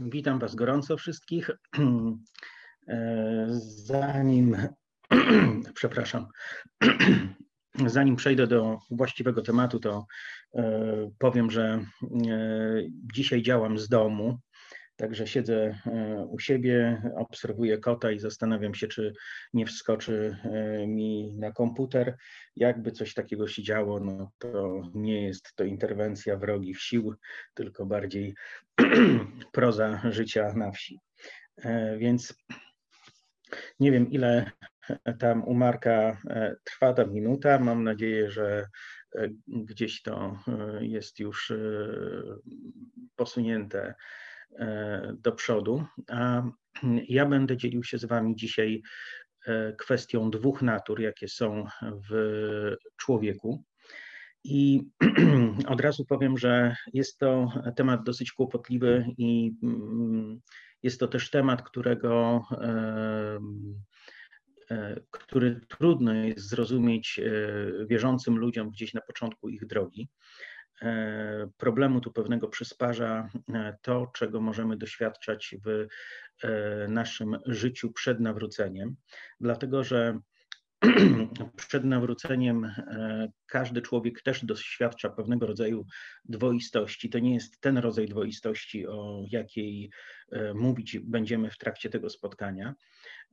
Witam Was gorąco wszystkich. Zanim, przepraszam, zanim przejdę do właściwego tematu, to powiem, że dzisiaj działam z domu. Także siedzę u siebie, obserwuję kota i zastanawiam się, czy nie wskoczy mi na komputer. Jakby coś takiego się działo, no to nie jest to interwencja wrogich sił, tylko bardziej proza życia na wsi. Więc nie wiem, ile tam u Marka trwa ta minuta. Mam nadzieję, że gdzieś to jest już posunięte do przodu. A ja będę dzielił się z Wami dzisiaj kwestią dwóch natur, jakie są w człowieku. I od razu powiem, że jest to temat dosyć kłopotliwy i jest to też temat, którego, który trudno jest zrozumieć wierzącym ludziom gdzieś na początku ich drogi. E, problemu tu pewnego przysparza e, to, czego możemy doświadczać w e, naszym życiu przed nawróceniem, dlatego że przed nawróceniem każdy człowiek też doświadcza pewnego rodzaju dwoistości. To nie jest ten rodzaj dwoistości, o jakiej mówić będziemy w trakcie tego spotkania.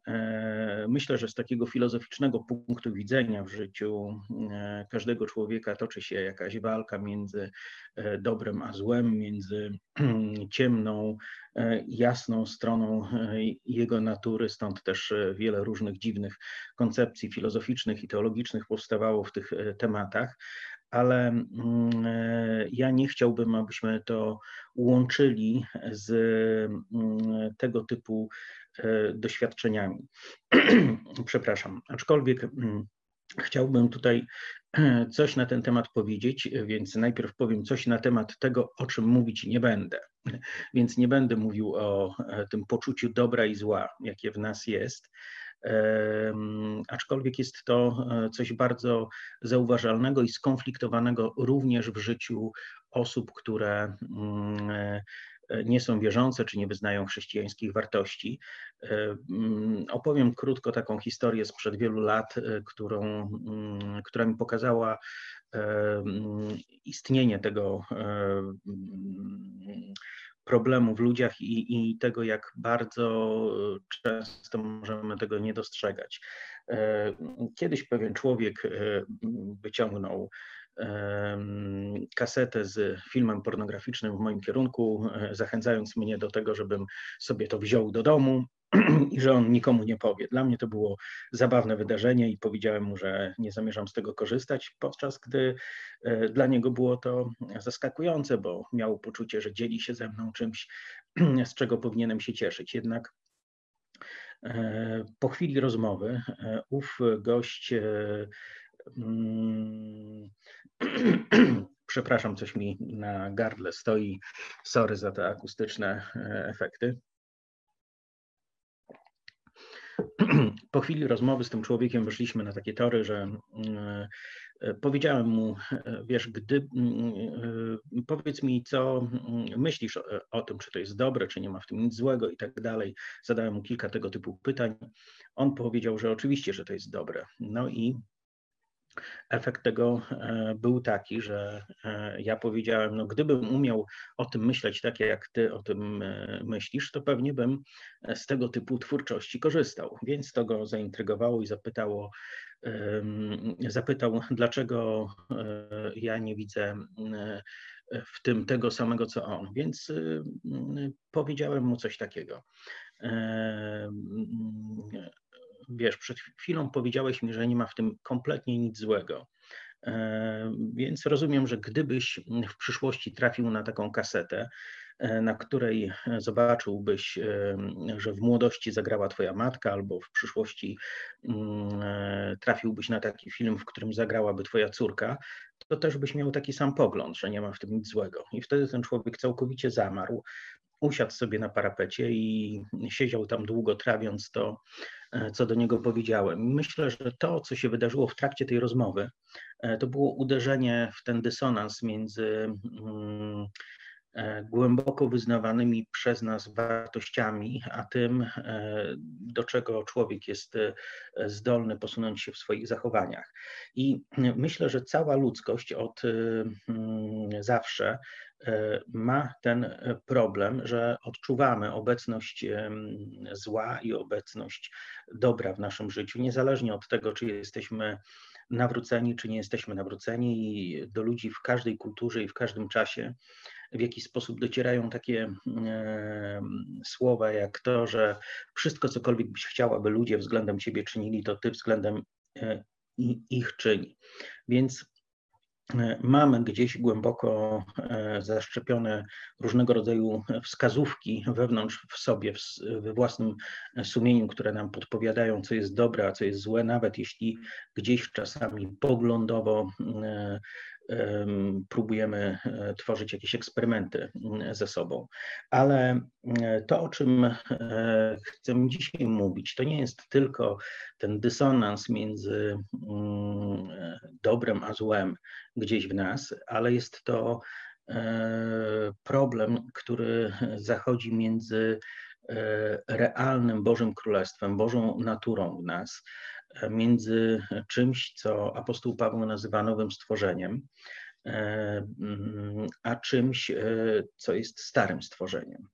E, myślę, że z takiego filozoficznego punktu widzenia w życiu e, każdego człowieka toczy się jakaś walka między e, dobrem a złem, między ciemną, jasną stroną jego natury, stąd też wiele różnych dziwnych koncepcji filozoficznych i teologicznych powstawało w tych tematach. Ale mm, ja nie chciałbym, abyśmy to łączyli z mm, tego typu doświadczeniami. Przepraszam, aczkolwiek mm, chciałbym tutaj e, coś na ten temat powiedzieć, więc najpierw powiem coś na temat tego, o czym mówić nie będę. Więc nie będę mówił o e, tym poczuciu dobra i zła, jakie w nas jest. Aczkolwiek jest to coś bardzo zauważalnego i skonfliktowanego również w życiu osób, które mm, nie są wierzące czy nie wyznają chrześcijańskich wartości. E, mm, opowiem krótko taką historię sprzed wielu lat, e, którą, mm, która mi pokazała e, mm, istnienie tego problemu w ludziach i, i tego, jak bardzo często możemy tego nie dostrzegać. Kiedyś pewien człowiek wyciągnął kasetę z filmem pornograficznym w moim kierunku, e, zachęcając mnie do tego, żebym sobie to wziął do domu i że on nikomu nie powie. Dla mnie to było zabawne wydarzenie i powiedziałem mu, że nie zamierzam z tego korzystać, podczas gdy e, dla niego było to zaskakujące, bo miał poczucie, że dzieli się ze mną czymś, z czego powinienem się cieszyć. Jednak e, po chwili rozmowy ów gość mm, Przepraszam, coś mi na gardle stoi. Sorry za te akustyczne e, efekty. Po chwili rozmowy z tym człowiekiem wyszliśmy na takie tory, że e, e, powiedziałem mu, wiesz, gdy powiedz mi, co myślisz o, tym, czy to jest dobre, czy nie ma w tym nic złego i tak dalej. Zadałem mu kilka tego typu pytań. On powiedział, że oczywiście, że to jest dobre. No i Efekt tego e, był taki, że e, ja powiedziałem, no gdybym umiał o tym myśleć tak, jak ty o tym e, myślisz, to pewnie bym z tego typu twórczości korzystał. Więc to go zaintrygowało i zapytało, zapytał, dlaczego ja nie widzę w tym tego samego, co on. Więc powiedziałem mu coś takiego wiesz, przed chwilą powiedziałeś mi, że nie ma w tym kompletnie nic złego. E, więc rozumiem, że gdybyś w przyszłości trafił na taką kasetę, e, na której zobaczyłbyś, e, że w młodości zagrała twoja matka, albo w przyszłości mm, trafiłbyś na taki film, w którym zagrałaby twoja córka, to też byś miał taki sam pogląd, że nie ma w tym nic złego. I wtedy ten człowiek całkowicie zamarł, usiadł sobie na parapecie i siedział tam długo, trawiąc to, co do niego powiedziałem. Myślę, że to, co się wydarzyło w trakcie tej rozmowy, e, to było uderzenie w ten dysonans między mm, E, głęboko wyznawanymi przez nas wartościami, a tym, e, do czego człowiek jest e, zdolny posunąć się w swoich zachowaniach. I myślę, że cała ludzkość od mm, zawsze ma ten problem, że odczuwamy obecność zła i obecność dobra w naszym życiu, niezależnie od tego, czy jesteśmy nawróceni, czy nie jesteśmy nawróceni, i do ludzi w każdej kulturze i w każdym czasie w jaki sposób docierają takie e, słowa jak to, że wszystko, cokolwiek byś chciał, aby ludzie względem ciebie czynili, to ty względem e, ich czyni. Więc e, mamy gdzieś głęboko zaszczepione różnego rodzaju wskazówki wewnątrz w sobie, we własnym sumieniu, które nam podpowiadają, co jest dobre, a co jest złe, nawet jeśli gdzieś czasami poglądowo próbujemy e, tworzyć jakieś eksperymenty mm, ze sobą. Ale e, to, o czym e, chcę dzisiaj mówić, to nie jest tylko ten dysonans między mm, dobrem a złem gdzieś w nas, ale jest to problem, który zachodzi między realnym Bożym Królestwem, Bożą naturą w nas, między czymś, co apostoł Paweł nazywa nowym stworzeniem, e, a czymś, e, co jest starym stworzeniem.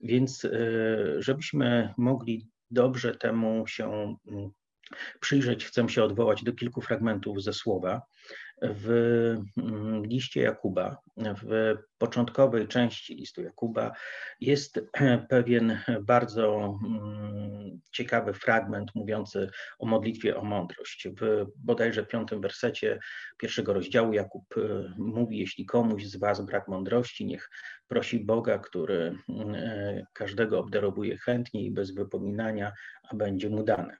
Więc, e, żebyśmy mogli dobrze temu się mm, przyjrzeć, chcę się odwołać do kilku fragmentów ze słowa w mm, liście Jakuba, w początkowej części listu Jakuba jest pewien bardzo mm, ciekawy fragment mówiący o modlitwie o mądrość. W bodajże piątym wersecie pierwszego rozdziału Jakub y, mówi, jeśli komuś z was brak mądrości, niech prosi Boga, który y, każdego obdarowuje chętnie i bez wypominania, a będzie mu dane.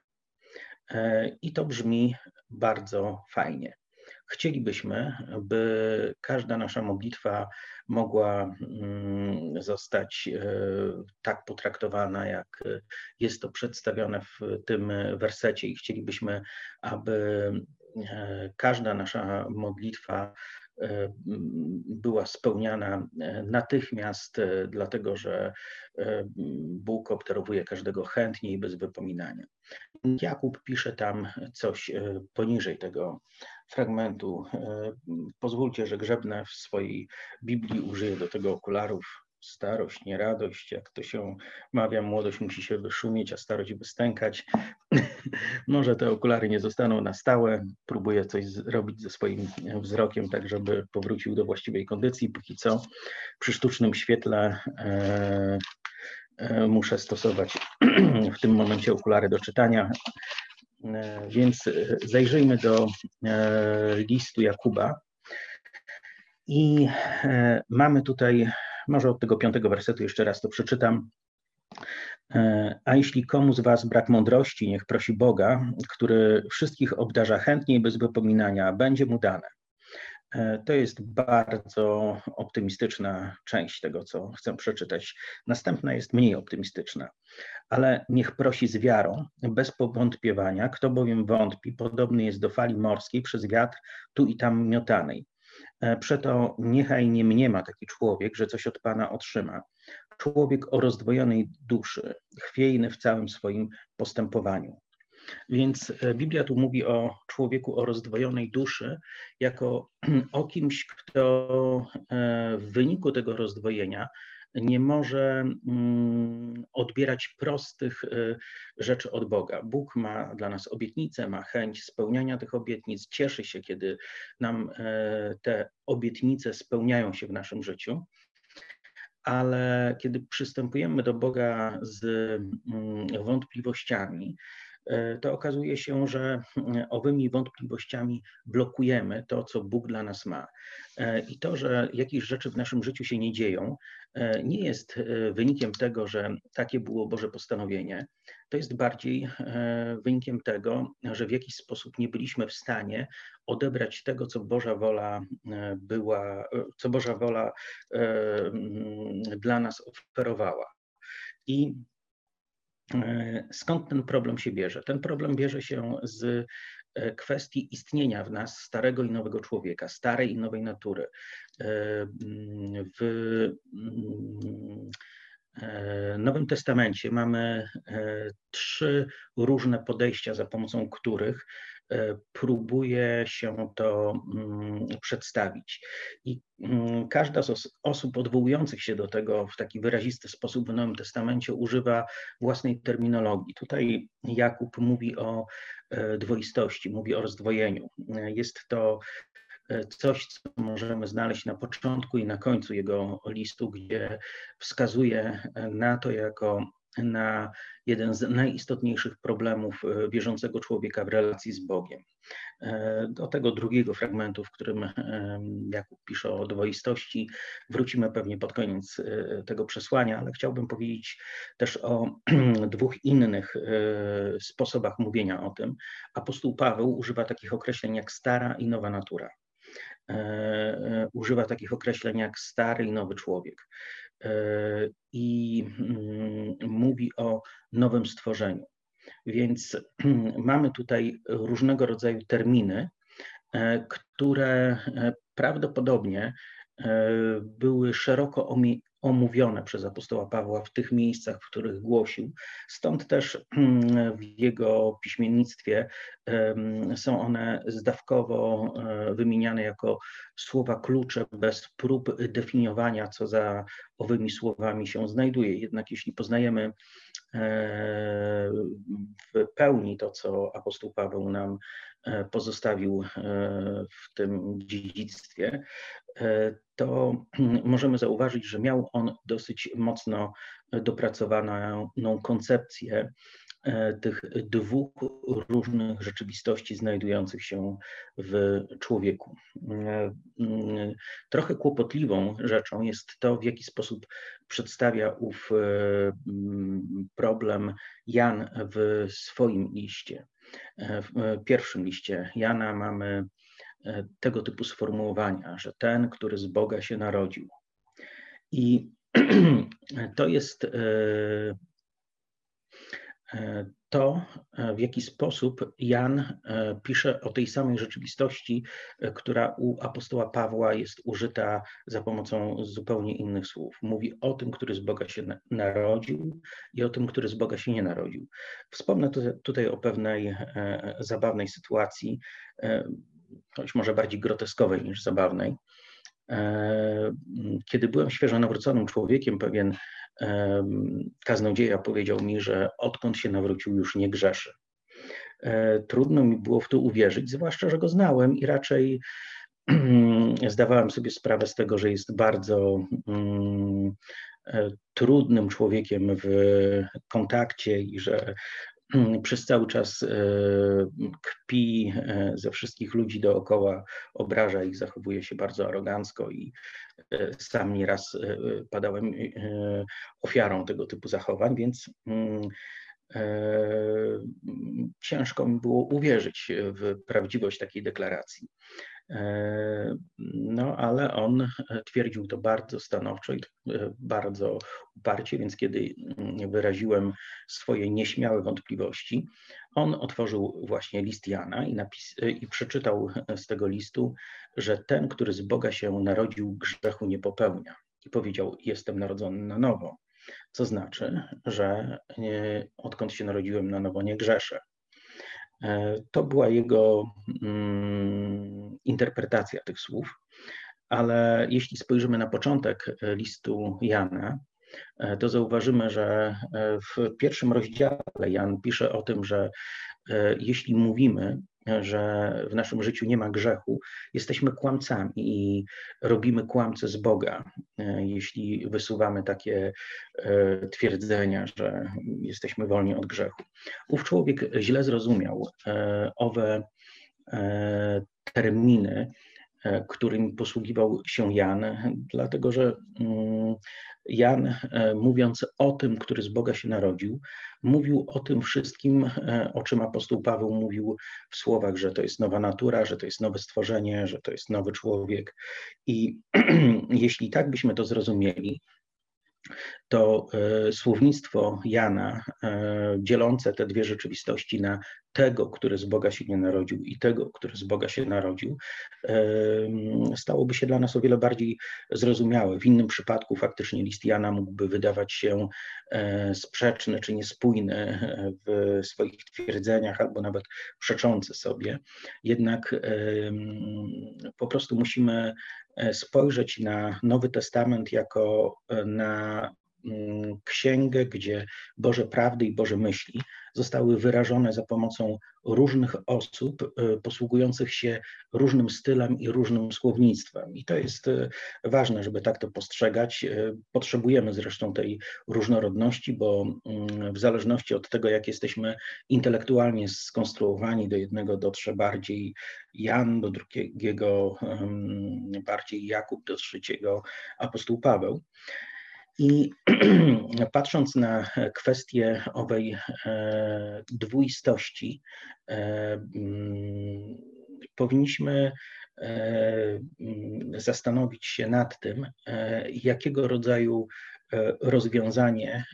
E, I to brzmi bardzo fajnie. Chcielibyśmy, by każda nasza modlitwa mogła mm, zostać e, tak potraktowana, jak jest to przedstawione w tym wersecie, i chcielibyśmy, aby e, każda nasza modlitwa E, była spełniana natychmiast, dlatego że Bóg obdarowuje każdego chętnie i bez wypominania. Jakub pisze tam coś poniżej tego fragmentu. Pozwólcie, że grzebnę w swojej Biblii użyję do tego okularów starość, nie radość, jak to się mawia, młodość musi się wyszumieć, a starość wystękać. Może te okulary nie zostaną na stałe. Próbuję coś zrobić ze swoim wzrokiem, tak żeby powrócił do właściwej kondycji. Póki co przy sztucznym świetle e, e, muszę stosować w tym momencie okulary do czytania. E, więc zajrzyjmy do e, listu Jakuba. I e, mamy tutaj może od tego piątego wersetu jeszcze raz to przeczytam. E, a jeśli komu z Was brak mądrości, niech prosi Boga, który wszystkich obdarza chętnie bez wypominania, będzie mu dane. E, to jest bardzo optymistyczna część tego, co chcę przeczytać. Następna jest mniej optymistyczna, ale niech prosi z wiarą, bez powątpiewania. Kto bowiem wątpi, podobny jest do fali morskiej przez wiatr tu i tam miotanej. E, przeto niechaj nie mniema taki człowiek, że coś od Pana otrzyma. Człowiek o rozdwojonej duszy, chwiejny w całym swoim postępowaniu. Więc e, Biblia tu mówi o człowieku o rozdwojonej duszy, jako o kimś, kto e, w wyniku tego rozdwojenia nie może mm, odbierać prostych y, rzeczy od Boga. Bóg ma dla nas obietnice, ma chęć spełniania tych obietnic, cieszy się, kiedy nam e, te obietnice spełniają się w naszym życiu. Ale kiedy przystępujemy do Boga z mm, wątpliwościami, E, to okazuje się, że mm, owymi wątpliwościami blokujemy to, co Bóg dla nas ma. E, I to, że jakieś rzeczy w naszym życiu się nie dzieją, e, nie jest wynikiem tego, że takie było Boże postanowienie. To jest bardziej wynikiem tego, że w jakiś sposób nie byliśmy w stanie odebrać tego, co Boża wola była, co Boża wola mm, dla nas oferowała. I E, skąd ten problem się bierze? Ten problem bierze się z kwestii istnienia w nas starego i nowego człowieka, starej i nowej natury. W mm, Nowym Testamencie mamy trzy różne podejścia, za pomocą których E, próbuje się to mm, przedstawić. I mm, każda z osób odwołujących się do tego w taki wyrazisty sposób w Nowym Testamencie używa własnej terminologii. Tutaj Jakub mówi o e, dwoistości, mówi o rozdwojeniu. E, jest to coś, co możemy znaleźć na początku i na końcu jego listu, gdzie wskazuje na to jako na jeden z najistotniejszych problemów e, wierzącego człowieka w relacji z Bogiem. E, do tego drugiego fragmentu, w którym e, Jakub pisze o dwoistości, wrócimy pewnie pod koniec tego przesłania, ale chciałbym powiedzieć też o dwóch innych sposobach mówienia o tym. Apostoł Paweł używa takich określeń jak stara i nowa natura. Używa takich określeń jak stary i nowy człowiek. E, i mm, mówi o nowym stworzeniu. Więc mamy tutaj różnego rodzaju terminy, e, które e, prawdopodobnie były szeroko omówione przez apostoła Pawła w tych miejscach, w których głosił. Stąd też w jego piśmiennictwie są one zdawkowo e, wymieniane jako słowa klucze bez prób definiowania, co za owymi słowami się znajduje. Jednak jeśli poznajemy e, w pełni to, co apostoł Paweł nam pozostawił w tym dziedzictwie, to możemy zauważyć, że miał on dosyć mocno dopracowaną koncepcję e, tych dwóch różnych rzeczywistości znajdujących się w człowieku. E, trochę kłopotliwą rzeczą jest to, w jaki sposób przedstawia ów e, problem Jan w swoim liście. W pierwszym liście Jana mamy E, tego typu sformułowania, że ten, który z Boga się narodził. I to jest e, e, to, w jaki sposób Jan pisze o tej samej rzeczywistości, która u apostoła Pawła jest użyta za pomocą zupełnie innych słów. Mówi o tym, który z Boga się narodził i o tym, który z Boga się nie narodził. Wspomnę tutaj o pewnej zabawnej sytuacji choć może bardziej groteskowej niż zabawnej. E, kiedy byłem świeżo nawróconym człowiekiem, pewien e, kaznodzieja powiedział mi, że odkąd się nawrócił, już nie grzeszy. E, trudno mi było w to uwierzyć, zwłaszcza, że go znałem i raczej zdawałem sobie sprawę z tego, że jest bardzo mm, trudnym człowiekiem w kontakcie i że przez cały czas e, kpi e, ze wszystkich ludzi dookoła, obraża ich, zachowuje się bardzo arogancko i e, sam nieraz padałem ofiarą tego typu zachowań, więc mm, ciężko mi było uwierzyć w prawdziwość takiej deklaracji. E, no, ale on twierdził to bardzo stanowczo i e, bardzo uparcie, więc kiedy mm, wyraziłem swoje nieśmiałe wątpliwości, on otworzył właśnie list Jana i, e, i przeczytał z tego listu, że ten, który z Boga się narodził, grzechu nie popełnia. I powiedział: Jestem narodzony na nowo. Co znaczy, że odkąd się narodziłem na nowo, nie grzeszę. E, to była jego mm, interpretacja tych słów, ale jeśli spojrzymy na początek e, listu Jana, e, to zauważymy, że w pierwszym rozdziale Jan pisze o tym, że jeśli mówimy, że w naszym życiu nie ma grzechu, jesteśmy kłamcami i robimy kłamce z Boga, e, jeśli wysuwamy takie e, twierdzenia, że jesteśmy wolni od grzechu. Ów człowiek źle zrozumiał e, owe terminy, którym posługiwał się Jan, dlatego że mm, Jan, e, mówiąc o tym, który z Boga się narodził, mówił o tym wszystkim, e, o czym apostoł Paweł mówił w słowach, że to jest nowa natura, że to jest nowe stworzenie, że to jest nowy człowiek. I jeśli tak byśmy to zrozumieli, to e, słownictwo Jana, dzielące te dwie rzeczywistości na tego, który z Boga się nie narodził i tego, który z Boga się narodził, stałoby się dla nas o wiele bardziej zrozumiałe. W innym przypadku faktycznie list Jana mógłby wydawać się e, sprzeczny czy niespójny w swoich twierdzeniach albo nawet przeczący sobie. Jednak po prostu musimy e, spojrzeć na Nowy Testament jako e, na księgę, gdzie Boże prawdy i Boże myśli zostały wyrażone za pomocą różnych osób y, posługujących się różnym stylem i różnym słownictwem. I to jest y, ważne, żeby tak to postrzegać. Y, potrzebujemy zresztą tej różnorodności, bo mm, w zależności od tego, jak jesteśmy intelektualnie skonstruowani, do jednego dotrze bardziej Jan, do drugiego bardziej Jakub, do trzeciego apostoł Paweł. I patrząc na kwestię owej e, dwuistości, e, mm, powinniśmy e, mm, zastanowić się nad tym, jakiego rodzaju rozwiązanie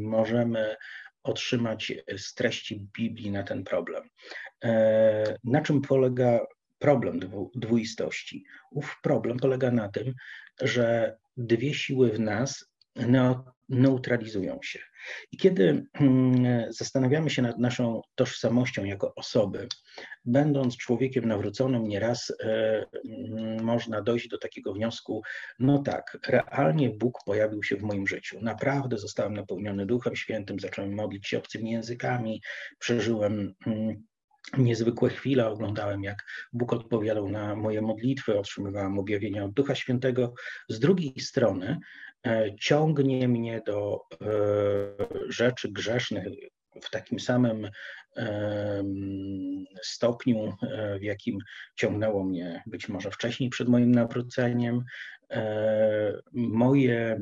możemy otrzymać z treści Biblii na ten problem. Na czym polega problem dwuistości? Ów problem polega na tym, że dwie siły w nas neutralizują się. I kiedy mm, zastanawiamy się nad naszą tożsamością jako osoby, będąc człowiekiem nawróconym, nieraz e, mm, można dojść do takiego wniosku: no tak, realnie Bóg pojawił się w moim życiu. Naprawdę zostałem napełniony Duchem Świętym, zacząłem modlić się obcymi językami, przeżyłem mm, niezwykłe chwile. Oglądałem, jak Bóg odpowiadał na moje modlitwy, otrzymywałem objawienia od Ducha Świętego. Z drugiej strony e, ciągnie mnie do e, rzeczy grzesznych w takim samym stopniu, e, w jakim ciągnęło mnie być może wcześniej przed moim nawróceniem, E, moje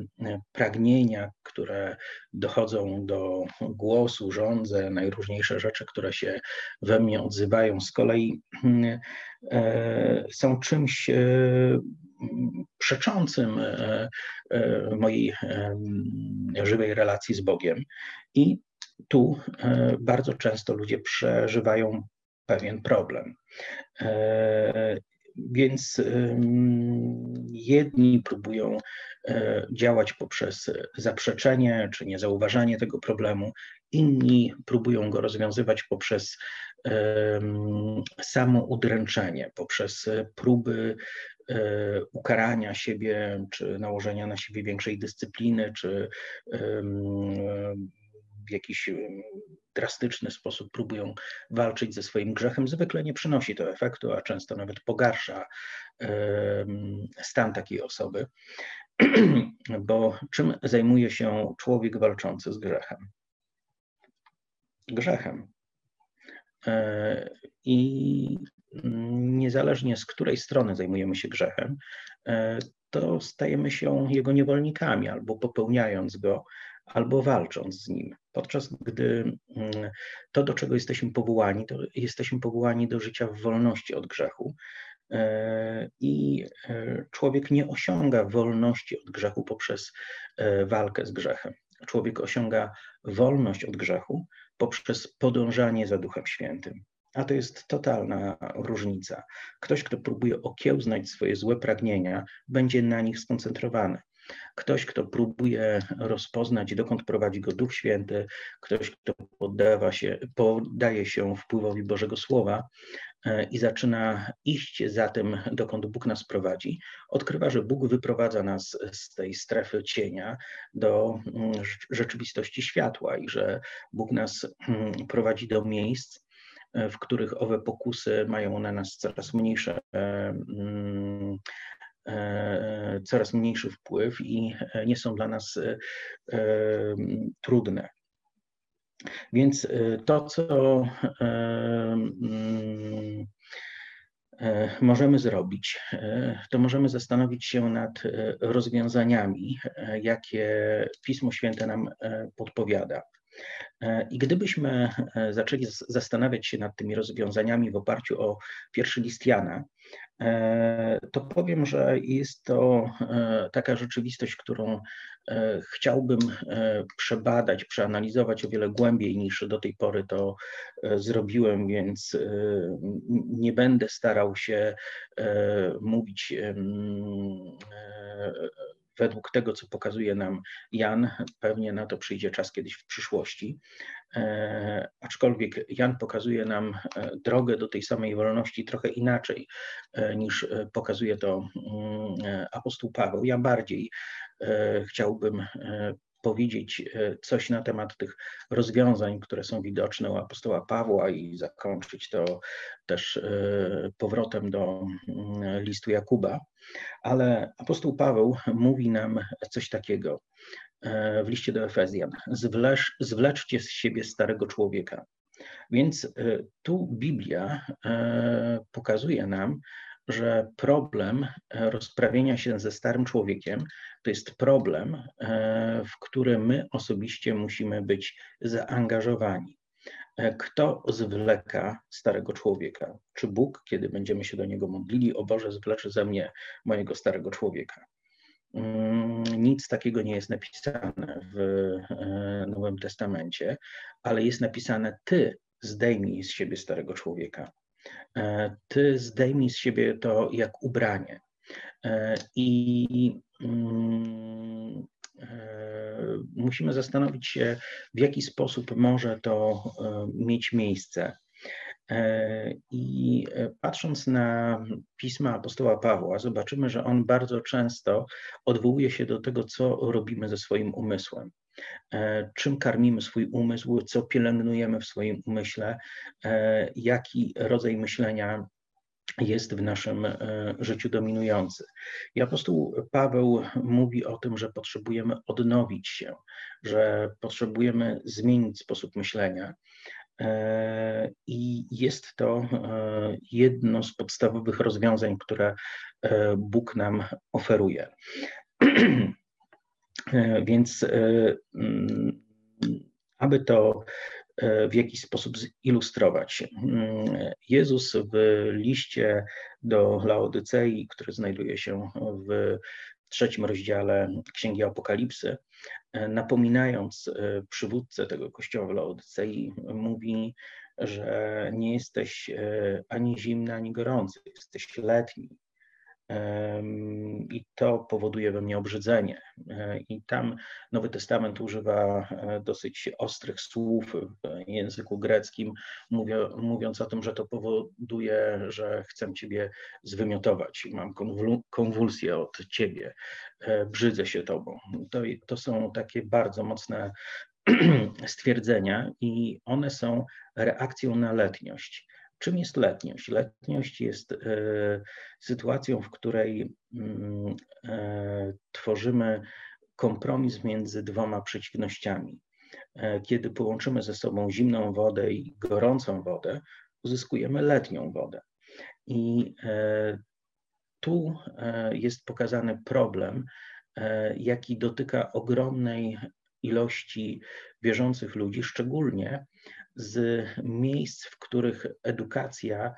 pragnienia, które dochodzą do głosu, rządzę, najróżniejsze rzeczy, które się we mnie odzywają, z kolei e, są czymś e, przeczącym mojej żywej relacji z Bogiem. I tu bardzo często ludzie przeżywają pewien problem. Więc jedni próbują e, działać poprzez zaprzeczenie czy niezauważanie tego problemu, inni próbują go rozwiązywać poprzez samo udręczenie, poprzez próby e, ukarania siebie, czy nałożenia na siebie większej dyscypliny, czy w jakiś drastyczny sposób próbują walczyć ze swoim grzechem, zwykle nie przynosi to efektu, a często nawet pogarsza stan takiej osoby. Bo czym zajmuje się człowiek walczący z grzechem? Grzechem. E, I niezależnie z której strony zajmujemy się grzechem, e, to stajemy się jego niewolnikami albo popełniając go, albo walcząc z nim. Podczas gdy mm, to, do czego jesteśmy powołani, to jesteśmy powołani do życia w wolności od grzechu. E, I e, człowiek nie osiąga wolności od grzechu poprzez e, walkę z grzechem. Człowiek osiąga wolność od grzechu poprzez podążanie za Duchem Świętym. A to jest totalna różnica. Ktoś, kto próbuje okiełznać swoje złe pragnienia, będzie na nich skoncentrowany. Ktoś, kto próbuje rozpoznać, dokąd prowadzi go Duch Święty, ktoś, kto poddawa się, poddaje się wpływowi Bożego Słowa e, i zaczyna iść za tym, dokąd Bóg nas prowadzi, odkrywa, że Bóg wyprowadza nas z tej strefy cienia do mm, rzeczywistości światła i że Bóg nas mm, prowadzi do miejsc, e, w których owe pokusy mają na nas coraz mniejsze e, mm, coraz mniejszy wpływ i e, nie są dla nas e, trudne. Więc to, co mm, możemy zrobić, to możemy zastanowić się nad rozwiązaniami, jakie Pismo Święte nam podpowiada. I gdybyśmy zaczęli zastanawiać się nad tymi rozwiązaniami w oparciu o pierwszy list Jana, E, to powiem, że jest to e, taka rzeczywistość, którą chciałbym przebadać, przeanalizować o wiele głębiej niż do tej pory to zrobiłem, więc nie będę starał się mówić według tego, co pokazuje nam Jan. Pewnie na to przyjdzie czas kiedyś w przyszłości. E, aczkolwiek Jan pokazuje nam e, drogę do tej samej wolności trochę inaczej e, niż pokazuje to mm, apostoł Paweł. Ja bardziej chciałbym powiedzieć coś na temat tych rozwiązań, które są widoczne u apostoła Pawła i zakończyć to też powrotem do mm, listu Jakuba. Ale apostoł Paweł mówi nam coś takiego. E, w liście do Efezjan. Zwlecz, zwleczcie z siebie starego człowieka. Więc e, tu Biblia e, pokazuje nam, że problem rozprawienia się ze starym człowiekiem to jest problem, w który my osobiście musimy być zaangażowani. Kto zwleka starego człowieka? Czy Bóg, kiedy będziemy się do niego modlili, o Boże, zwleczy ze mnie mojego starego człowieka? Mm, nic takiego nie jest napisane w e, Nowym Testamencie, ale jest napisane: Ty zdejmij z siebie starego człowieka. E, ty zdejmij z siebie to jak ubranie. E, I mm, musimy zastanowić się, w jaki sposób może to mieć miejsce. E, I e, patrząc na pisma apostoła Pawła, zobaczymy, że on bardzo często odwołuje się do tego, co robimy ze swoim umysłem. E, czym karmimy swój umysł, co pielęgnujemy w swoim umyśle, jaki rodzaj myślenia jest w naszym życiu dominujący. I apostoł Paweł mówi o tym, że potrzebujemy odnowić się, że potrzebujemy zmienić sposób myślenia, E, I jest to e, jedno z podstawowych rozwiązań, które e, Bóg nam oferuje. Więc, mm, aby to w jakiś sposób zilustrować. Jezus w liście do Laodycei, który znajduje się w trzecim rozdziale Księgi Apokalipsy, e, napominając e, przywódcę tego kościoła w Laodycei, mówi, że nie jesteś e, ani zimny, ani gorący, jesteś letni. I to powoduje we mnie obrzydzenie. E, I tam Nowy Testament używa e, dosyć ostrych słów w języku greckim, mówiąc o tym, że to powoduje, że chcę Ciebie zwymiotować, mam konwulsję od Ciebie, e, brzydzę się Tobą. To, to są takie bardzo mocne stwierdzenia i one są reakcją na letniość. Czym jest letniość? Letniość jest e, sytuacją, w której mm, e, tworzymy kompromis między dwoma przeciwnościami. E, kiedy połączymy ze sobą zimną wodę i gorącą wodę, uzyskujemy letnią wodę. I tu jest pokazany problem, jaki dotyka ogromnej ilości wierzących ludzi, szczególnie z miejsc, w których edukacja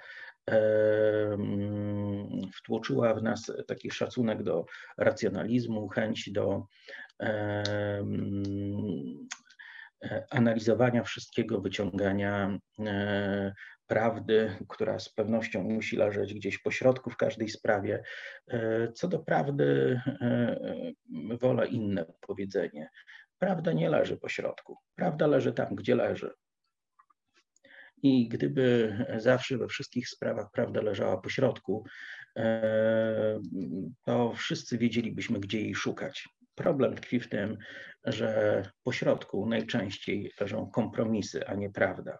wtłoczyła w nas taki szacunek do racjonalizmu, chęć do analizowania wszystkiego, wyciągania e, prawdy, która z pewnością musi leżeć gdzieś po środku w każdej sprawie. E, co do prawdy, e, wola inne powiedzenie. Prawda nie leży po środku. Prawda leży tam, gdzie leży. I gdyby zawsze we wszystkich sprawach prawda leżała po środku, e, to wszyscy wiedzielibyśmy, gdzie jej szukać. Problem tkwi w tym, że po środku najczęściej leżą kompromisy, a nie prawda.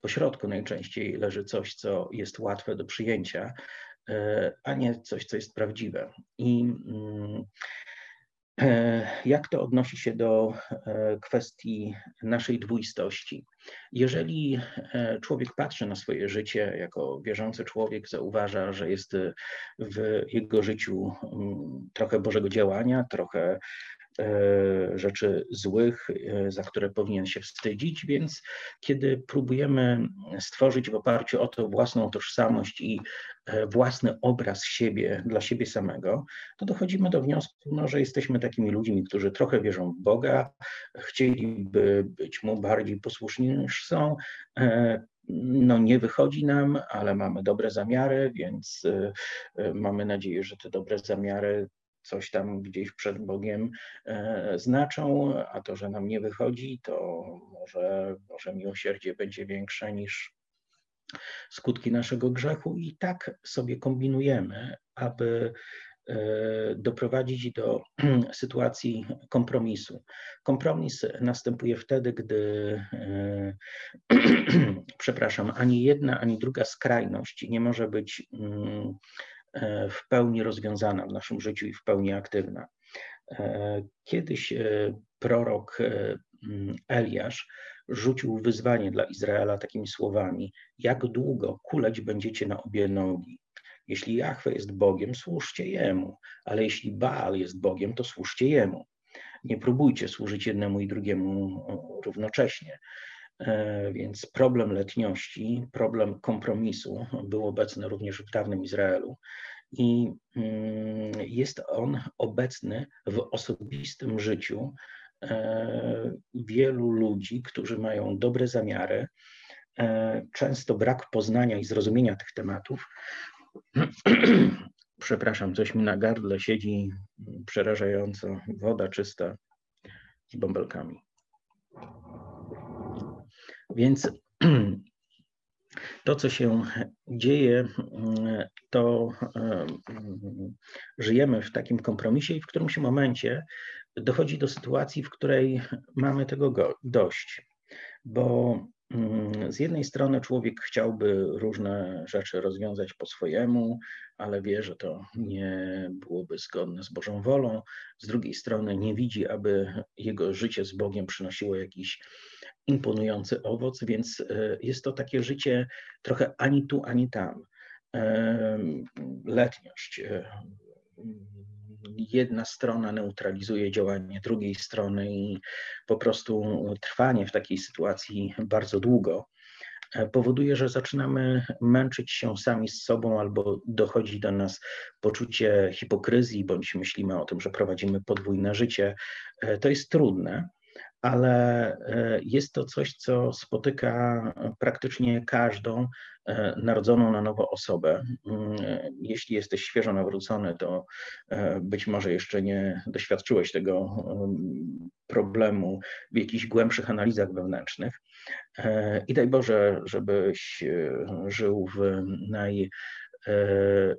Po środku najczęściej leży coś, co jest łatwe do przyjęcia, e, a nie coś, co jest prawdziwe. I mm, jak to odnosi się do e, kwestii naszej dwuistości? Jeżeli e, człowiek patrzy na swoje życie jako wierzący człowiek, zauważa, że jest w jego życiu mm, trochę Bożego działania, trochę rzeczy złych, za które powinien się wstydzić, więc kiedy próbujemy stworzyć w oparciu o to własną tożsamość i własny obraz siebie dla siebie samego, to dochodzimy do wniosku, no, że jesteśmy takimi ludźmi, którzy trochę wierzą w Boga, chcieliby być mu bardziej posłuszni niż są, no nie wychodzi nam, ale mamy dobre zamiary, więc mamy nadzieję, że te dobre zamiary coś tam gdzieś przed Bogiem e, znaczą, a to, że nam nie wychodzi, to może, może miłosierdzie będzie większe niż skutki naszego grzechu i tak sobie kombinujemy, aby E, doprowadzić do sytuacji kompromisu. Kompromis następuje wtedy, gdy, e, przepraszam, ani jedna, ani druga skrajność nie może być mm, w pełni rozwiązana w naszym życiu i w pełni aktywna. Kiedyś prorok mm, Eliasz rzucił wyzwanie dla Izraela takimi słowami: Jak długo kuleć będziecie na obie nogi? Jeśli Jahwe jest Bogiem, służcie Jemu, ale jeśli Baal jest Bogiem, to służcie Jemu. Nie próbujcie służyć jednemu i drugiemu równocześnie. E, więc problem letniości, problem kompromisu był obecny również w dawnym Izraelu i mm, jest on obecny w osobistym życiu e, wielu ludzi, którzy mają dobre zamiary, e, często brak poznania i zrozumienia tych tematów Przepraszam, coś mi na gardle siedzi przerażająco. Woda czysta z bąbelkami. Więc to, co się dzieje, to żyjemy w takim kompromisie i w którymś momencie dochodzi do sytuacji, w której mamy tego dość, bo z jednej strony człowiek chciałby różne rzeczy rozwiązać po swojemu, ale wie, że to nie byłoby zgodne z Bożą wolą. Z drugiej strony nie widzi, aby jego życie z Bogiem przynosiło jakiś imponujący owoc, więc e, jest to takie życie trochę ani tu, ani tam. Letniość, e, jedna strona neutralizuje działanie drugiej strony i po prostu trwanie w takiej sytuacji bardzo długo e, powoduje, że zaczynamy męczyć się sami z sobą albo dochodzi do nas poczucie hipokryzji, bądź myślimy o tym, że prowadzimy podwójne życie. E, to jest trudne ale e, jest to coś, co spotyka praktycznie każdą e, narodzoną na nowo osobę. Mm, jeśli jesteś świeżo nawrócony, to e, być może jeszcze nie doświadczyłeś tego problemu w jakichś głębszych analizach wewnętrznych. I daj Boże, żebyś żył w naj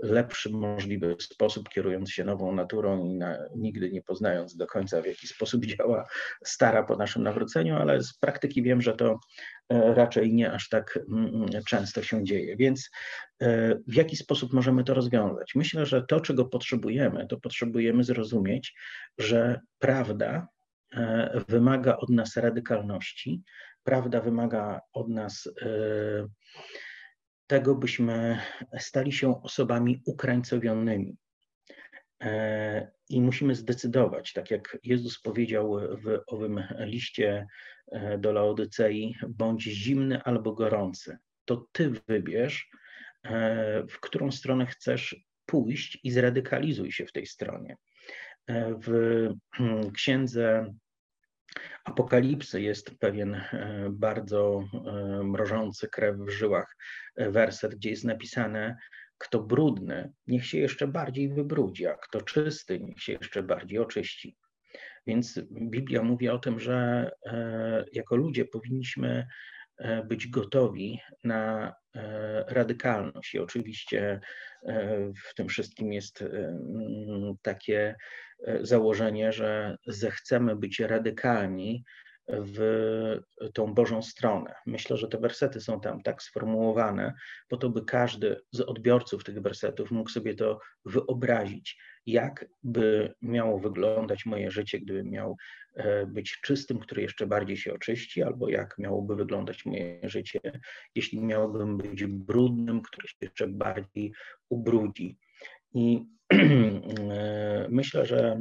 lepszy możliwy sposób, kierując się nową naturą i na, nigdy nie poznając do końca, w jaki sposób działa stara po naszym nawróceniu, ale z praktyki wiem, że to e, raczej nie aż tak mm, mm, często się dzieje. Więc e, w jaki sposób możemy to rozwiązać? Myślę, że to, czego potrzebujemy, to potrzebujemy zrozumieć, że prawda wymaga od nas radykalności, prawda wymaga od nas tego, byśmy stali się osobami ukrańcowionymi. E, I musimy zdecydować, tak jak Jezus powiedział w owym liście e, do Laodycei, bądź zimny albo gorący. To ty wybierz, e, w którą stronę chcesz pójść i zradykalizuj się w tej stronie. W hmm, księdze Apokalipsy jest pewien e, bardzo e, mrożący krew w żyłach e, werset, gdzie jest napisane, kto brudny, niech się jeszcze bardziej wybrudzi, a kto czysty, niech się jeszcze bardziej oczyści. Więc Biblia mówi o tym, że jako ludzie powinniśmy być gotowi na radykalność. I oczywiście w tym wszystkim jest takie założenie, że zechcemy być radykalni w tą Bożą stronę. Myślę, że te wersety są tam tak sformułowane, po to, by każdy z odbiorców tych wersetów mógł sobie to wyobrazić, jak by miało wyglądać moje życie, gdybym miał e, być czystym, który jeszcze bardziej się oczyści, albo jak miałoby wyglądać moje życie, jeśli miałbym być brudnym, który się jeszcze bardziej ubrudzi. I myślę, że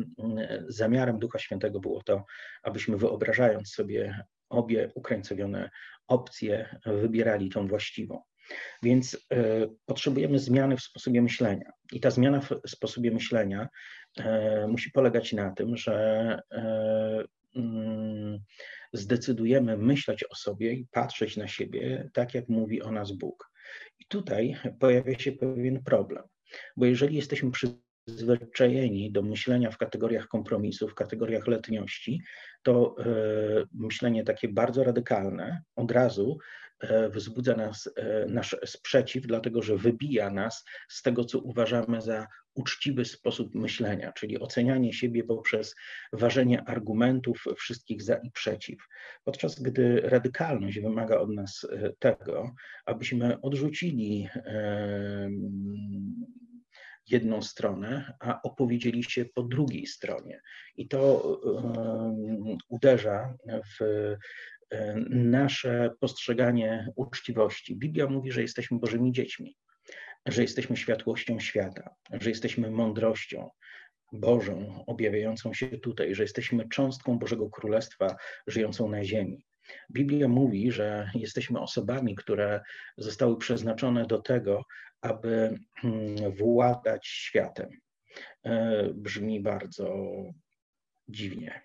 zamiarem Ducha Świętego było to, abyśmy wyobrażając sobie obie ukrańcowione opcje, wybierali tą właściwą. Więc potrzebujemy zmiany w sposobie myślenia. I ta zmiana w sposobie myślenia musi polegać na tym, że mm, zdecydujemy myśleć o sobie i patrzeć na siebie tak, jak mówi o nas Bóg. I tutaj pojawia się pewien problem, bo jeżeli jesteśmy przyzwyczajeni do myślenia w kategoriach kompromisu, w kategoriach letniości, to e, myślenie takie bardzo radykalne od razu e, wzbudza nas e, nasz sprzeciw, dlatego że wybija nas z tego, co uważamy za uczciwy sposób myślenia, czyli ocenianie siebie poprzez ważenie argumentów wszystkich za i przeciw. Podczas gdy radykalność wymaga od nas tego, abyśmy odrzucili jedną stronę, a opowiedzieli się po drugiej stronie. I to uderza w nasze postrzeganie uczciwości. Biblia mówi, że jesteśmy Bożymi dziećmi, że jesteśmy światłością świata, że jesteśmy mądrością, Bożą, objawiającą się tutaj, że jesteśmy cząstką Bożego Królestwa żyjącą na ziemi. Biblia mówi, że jesteśmy osobami, które zostały przeznaczone do tego, aby hmm, władać światem. E, brzmi bardzo dziwnie.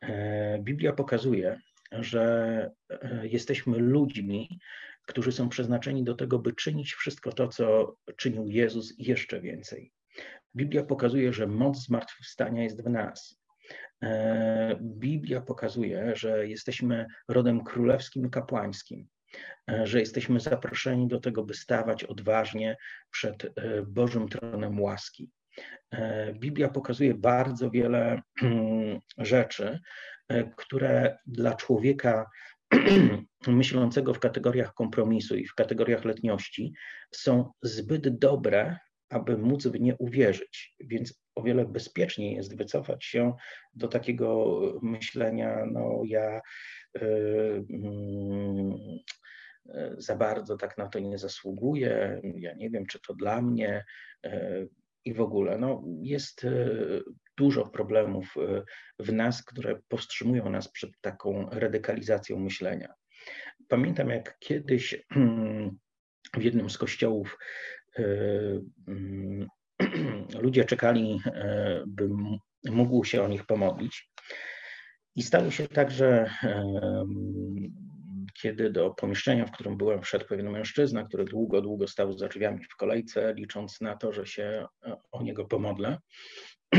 E, Biblia pokazuje, że e, jesteśmy ludźmi, którzy są przeznaczeni do tego, by czynić wszystko to, co czynił Jezus i jeszcze więcej. Biblia pokazuje, że moc zmartwychwstania jest w nas. Biblia pokazuje, że jesteśmy rodem królewskim i kapłańskim. E, że jesteśmy zaproszeni do tego, by stawać odważnie przed e, Bożym tronem łaski. E, Biblia pokazuje bardzo wiele rzeczy, które dla człowieka myślącego w kategoriach kompromisu i w kategoriach letniości są zbyt dobre, aby móc w nie uwierzyć. Więc o wiele bezpieczniej jest wycofać się do takiego myślenia, no ja. Yy, yy, E, za bardzo tak na to nie zasługuje, ja nie wiem, czy to dla mnie e, i w ogóle. No, jest e, dużo problemów w nas, które powstrzymują nas przed taką radykalizacją myślenia. Pamiętam, jak kiedyś w jednym z kościołów mm, ludzie czekali, by mógł się o nich pomodlić. I stało się tak, że kiedy do pomieszczenia, w którym byłem, wszedł pewien mężczyzna, który długo, długo stał za drzwiami w kolejce, licząc na to, że się e, o niego pomodlę.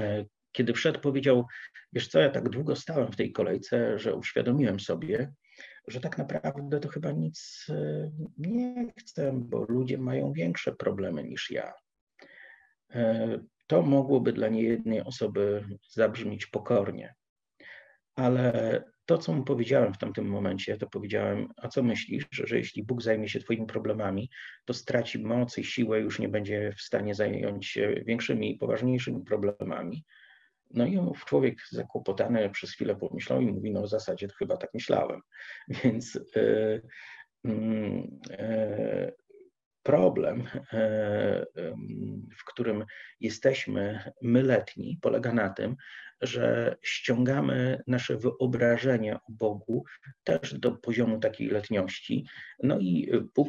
E, kiedy wszedł, powiedział: Wiesz co, ja tak długo stałem w tej kolejce, że uświadomiłem sobie, że tak naprawdę to chyba nic e, nie chcę, bo ludzie mają większe problemy niż ja. To mogłoby dla niejednej osoby zabrzmieć pokornie, ale to, co mu powiedziałem w tamtym momencie, to powiedziałem, a co myślisz, że, jeśli Bóg zajmie się Twoimi problemami, to straci moc i siłę, już nie będzie w stanie zająć się większymi poważniejszymi problemami. No i człowiek zakłopotany przez chwilę pomyślał i mówi, no w zasadzie to chyba tak myślałem. Więc yy, yy, problem, e, w którym jesteśmy my letni, polega na tym, że ściągamy nasze wyobrażenie o Bogu też do poziomu takiej letniości. No i Bóg,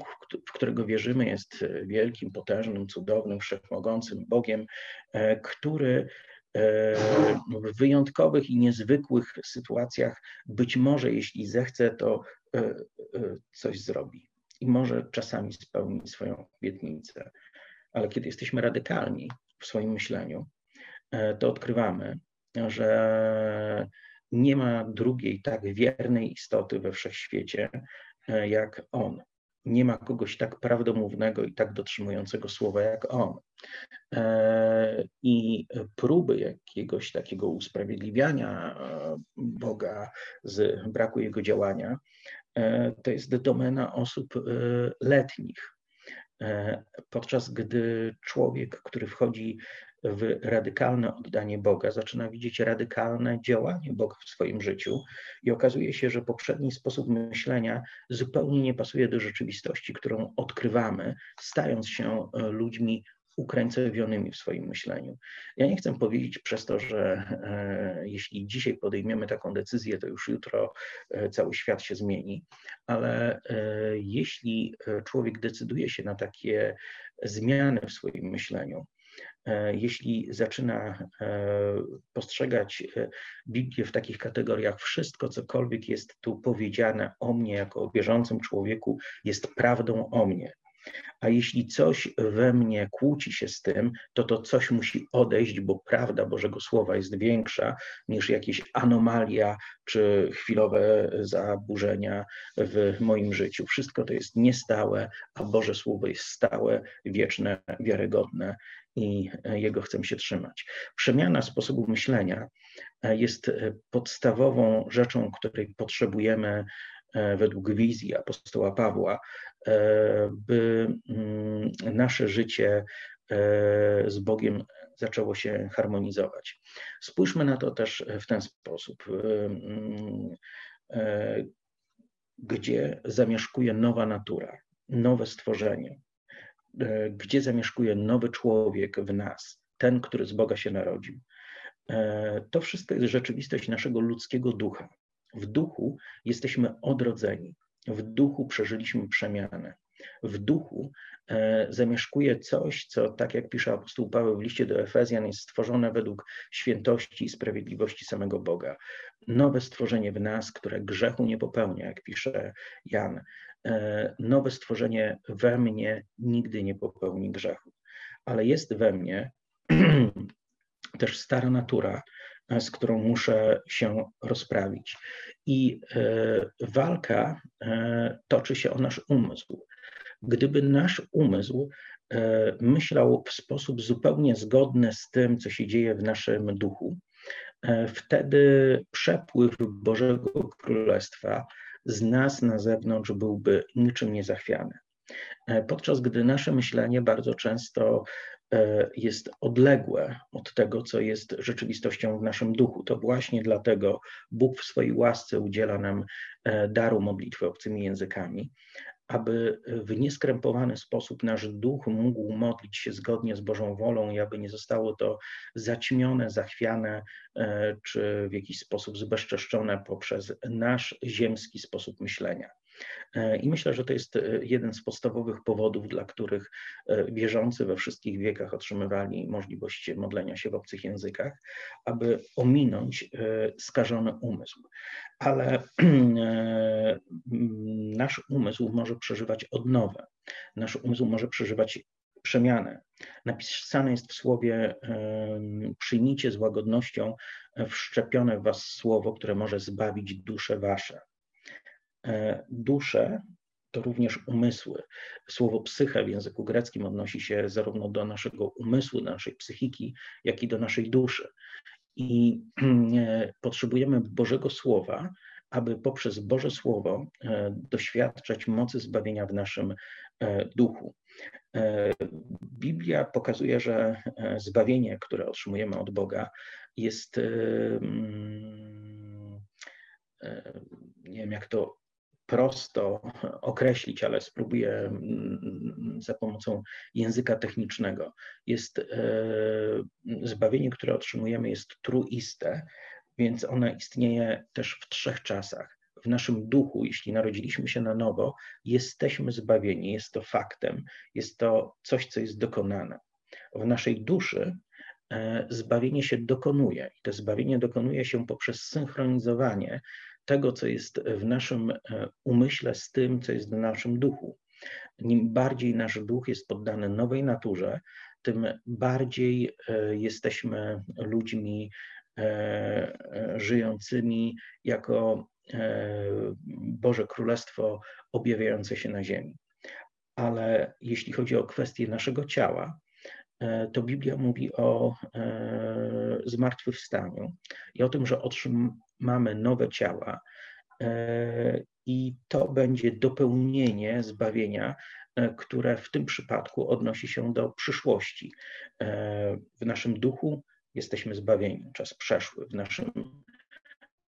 w którego wierzymy, jest wielkim, potężnym, cudownym, wszechmogącym Bogiem, e, który e, w wyjątkowych i niezwykłych sytuacjach być może, jeśli zechce, to coś zrobi i może czasami spełnić swoją obietnicę. Ale kiedy jesteśmy radykalni w swoim myśleniu, e, to odkrywamy, że nie ma drugiej tak wiernej istoty we wszechświecie e, jak On. Nie ma kogoś tak prawdomównego i tak dotrzymującego słowa jak On. E, I próby jakiegoś takiego usprawiedliwiania Boga z braku Jego działania E, to jest domena osób e, letnich. E, podczas gdy człowiek, który wchodzi w radykalne oddanie Boga, zaczyna widzieć radykalne działanie Boga w swoim życiu i okazuje się, że poprzedni sposób myślenia zupełnie nie pasuje do rzeczywistości, którą odkrywamy, stając się ludźmi ukrańcowionymi w swoim myśleniu. Ja nie chcę powiedzieć przez to, że e, jeśli dzisiaj podejmiemy taką decyzję, to już jutro e, cały świat się zmieni, ale e, jeśli człowiek decyduje się na takie zmiany w swoim myśleniu, E, jeśli zaczyna e, postrzegać e, Biblię w takich kategoriach, wszystko, cokolwiek jest tu powiedziane o mnie jako o wierzącym człowieku, jest prawdą o mnie. A jeśli coś we mnie kłóci się z tym, to to coś musi odejść, bo prawda Bożego Słowa jest większa niż jakieś anomalia czy chwilowe zaburzenia w moim życiu. Wszystko to jest niestałe, a Boże Słowo jest stałe, wieczne, wiarygodne i jego chcę się trzymać. Przemiana sposobu myślenia jest podstawową rzeczą, której potrzebujemy według wizji apostoła Pawła, e, by mm, nasze życie e, z Bogiem zaczęło się harmonizować. Spójrzmy na to też w ten sposób. Mm, gdzie zamieszkuje nowa natura, nowe stworzenie, gdzie zamieszkuje nowy człowiek w nas, ten, który z Boga się narodził. To wszystko jest rzeczywistość naszego ludzkiego ducha. W duchu jesteśmy odrodzeni, w duchu przeżyliśmy przemianę. W duchu e, zamieszkuje coś, co, tak jak pisze apostoł Paweł w liście do Efezjan, jest stworzone według świętości i sprawiedliwości samego Boga. Nowe stworzenie w nas, które grzechu nie popełnia, jak pisze Jan. E, nowe stworzenie we mnie nigdy nie popełni grzechu. Ale jest we mnie też stara natura, z którą muszę się rozprawić. I e, walka e, toczy się o nasz umysł. Gdyby nasz umysł e, myślał w sposób zupełnie zgodny z tym, co się dzieje w naszym duchu, wtedy przepływ Bożego Królestwa z nas na zewnątrz byłby niczym niezachwiany. Podczas gdy nasze myślenie bardzo często jest odległe od tego, co jest rzeczywistością w naszym duchu. To właśnie dlatego Bóg w swojej łasce udziela nam e, daru modlitwy obcymi językami, aby w nieskrępowany sposób nasz duch mógł modlić się zgodnie z Bożą wolą i aby nie zostało to zaćmione, zachwiane e, czy w jakiś sposób zbezczeszczone poprzez nasz ziemski sposób myślenia. E, I myślę, że to jest e, jeden z podstawowych powodów, dla których e, wierzący we wszystkich wiekach otrzymywali możliwość modlenia się w obcych językach, aby ominąć skażony umysł. Ale nasz umysł może przeżywać odnowę, nasz umysł może przeżywać przemianę. Napisane jest w słowie: Przyjmijcie z łagodnością wszczepione w Was słowo, które może zbawić dusze Wasze. E, dusze to również umysły. Słowo psyche w języku greckim odnosi się zarówno do naszego umysłu, do naszej psychiki, jak i do naszej duszy. I e, potrzebujemy Bożego Słowa, aby poprzez Boże Słowo e, doświadczać mocy zbawienia w naszym duchu. Biblia pokazuje, że zbawienie, które otrzymujemy od Boga, jest mm, nie wiem jak to prosto określić, ale spróbuję mm, za pomocą języka technicznego. Jest e, zbawienie, które otrzymujemy, jest truiste, więc ono istnieje też w trzech czasach. W naszym duchu, jeśli narodziliśmy się na nowo, jesteśmy zbawieni, jest to faktem, jest to coś, co jest dokonane. W naszej duszy e, zbawienie się dokonuje i to zbawienie dokonuje się poprzez synchronizowanie tego, co jest w naszym e, umyśle, z tym, co jest w naszym duchu. Im bardziej nasz duch jest poddany nowej naturze, tym bardziej e, jesteśmy ludźmi e, żyjącymi jako Boże Królestwo objawiające się na ziemi. Ale jeśli chodzi o kwestię naszego ciała, to Biblia mówi o zmartwychwstaniu i o tym, że otrzym, mamy nowe ciała e, i to będzie dopełnienie zbawienia, e, które w tym przypadku odnosi się do przyszłości. E, w naszym duchu jesteśmy zbawieni, czas przeszły. W naszym,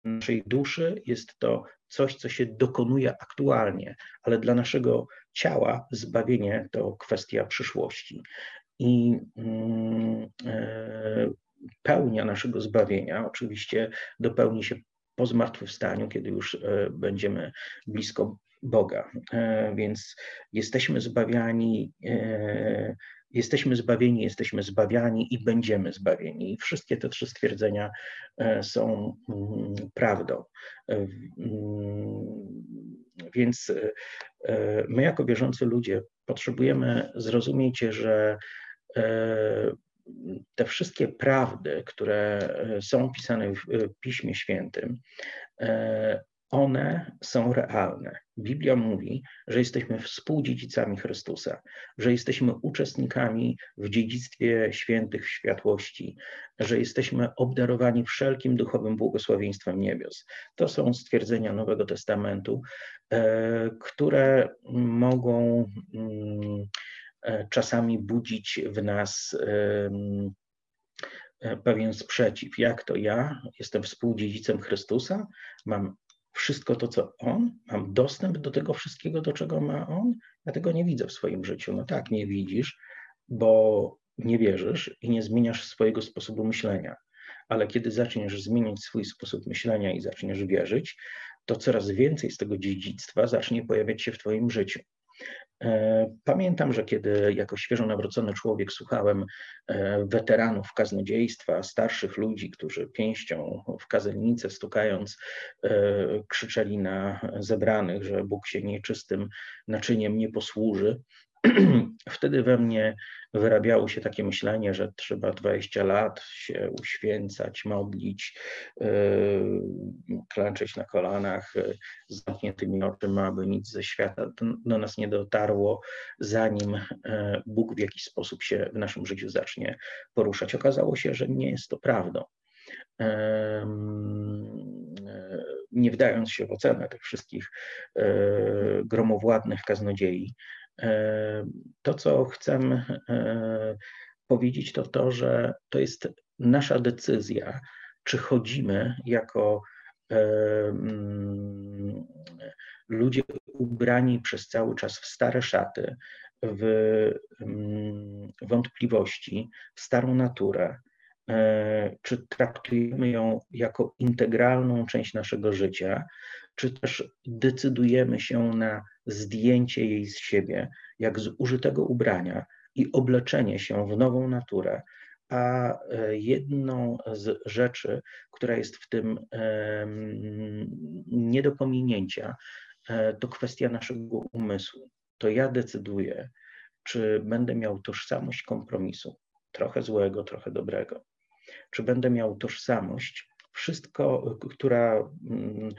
naszej duszy jest to coś, co się dokonuje aktualnie, ale dla naszego ciała zbawienie to kwestia przyszłości. I mm, pełnia naszego zbawienia oczywiście dopełni się po zmartwychwstaniu, kiedy już będziemy blisko Boga. Więc jesteśmy zbawiani jesteśmy zbawieni, jesteśmy zbawiani i będziemy zbawieni. I wszystkie te trzy stwierdzenia e, są mm, prawdą. E, mm, więc e, my, jako wierzący ludzie, potrzebujemy zrozumieć, że te wszystkie prawdy, które są pisane w Piśmie Świętym, one są realne. Biblia mówi, że jesteśmy współdziedzicami Chrystusa, że jesteśmy uczestnikami w dziedzictwie świętych światłości, że jesteśmy obdarowani wszelkim duchowym błogosławieństwem niebios. To są stwierdzenia Nowego Testamentu, e, które mogą mm, e, czasami budzić w nas e, pewien sprzeciw. Jak to ja jestem współdziedzicem Chrystusa, mam wszystko to, co on, mam dostęp do tego wszystkiego, do czego ma on, ja tego nie widzę w swoim życiu. No tak, nie widzisz, bo nie wierzysz i nie zmieniasz swojego sposobu myślenia. Ale kiedy zaczniesz zmieniać swój sposób myślenia i zaczniesz wierzyć, to coraz więcej z tego dziedzictwa zacznie pojawiać się w Twoim życiu. E, pamiętam, że kiedy jako świeżo nawrócony człowiek słuchałem e, weteranów kaznodziejstwa, starszych ludzi, którzy pięścią w kazelnicę stukając e, krzyczeli na zebranych, że Bóg się nieczystym naczyniem nie posłuży, wtedy we mnie wyrabiało się takie myślenie, że trzeba 20 lat się uświęcać, modlić, yy, klęczeć na kolanach yy, z zamkniętymi oczyma, aby nic ze świata do nas nie dotarło, zanim yy, Bóg w jakiś sposób się w naszym życiu zacznie poruszać. Okazało się, że nie jest to prawdą. Nie wdając się w ocenę tych wszystkich gromowładnych kaznodziei, E, to, co chcę e, powiedzieć, to to, że to jest nasza decyzja, czy chodzimy jako e, mm, ludzie ubrani przez cały czas w stare szaty, w mm, wątpliwości, w starą naturę, czy traktujemy ją jako integralną część naszego życia, czy też decydujemy się na zdjęcie jej z siebie, jak z użytego ubrania i obleczenie się w nową naturę. A e, jedną z rzeczy, która jest w tym nie do pominięcia, e, to kwestia naszego umysłu. To ja decyduję, czy będę miał tożsamość kompromisu, trochę złego, trochę dobrego, czy będę miał tożsamość wszystko, która mm,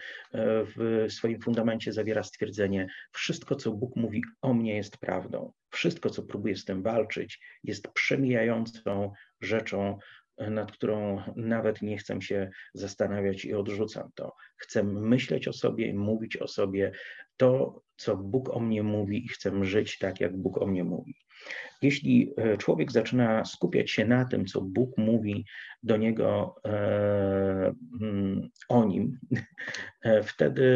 w swoim fundamencie zawiera stwierdzenie: wszystko, co Bóg mówi o mnie, jest prawdą. Wszystko, co próbuje z tym walczyć, jest przemijającą rzeczą, nad którą nawet nie chcę się zastanawiać i odrzucam to. Chcę myśleć o sobie, mówić o sobie to, co Bóg o mnie mówi, i chcę żyć tak, jak Bóg o mnie mówi. Jeśli e, człowiek zaczyna skupiać się na tym, co Bóg mówi do niego e, mm, o nim, e, wtedy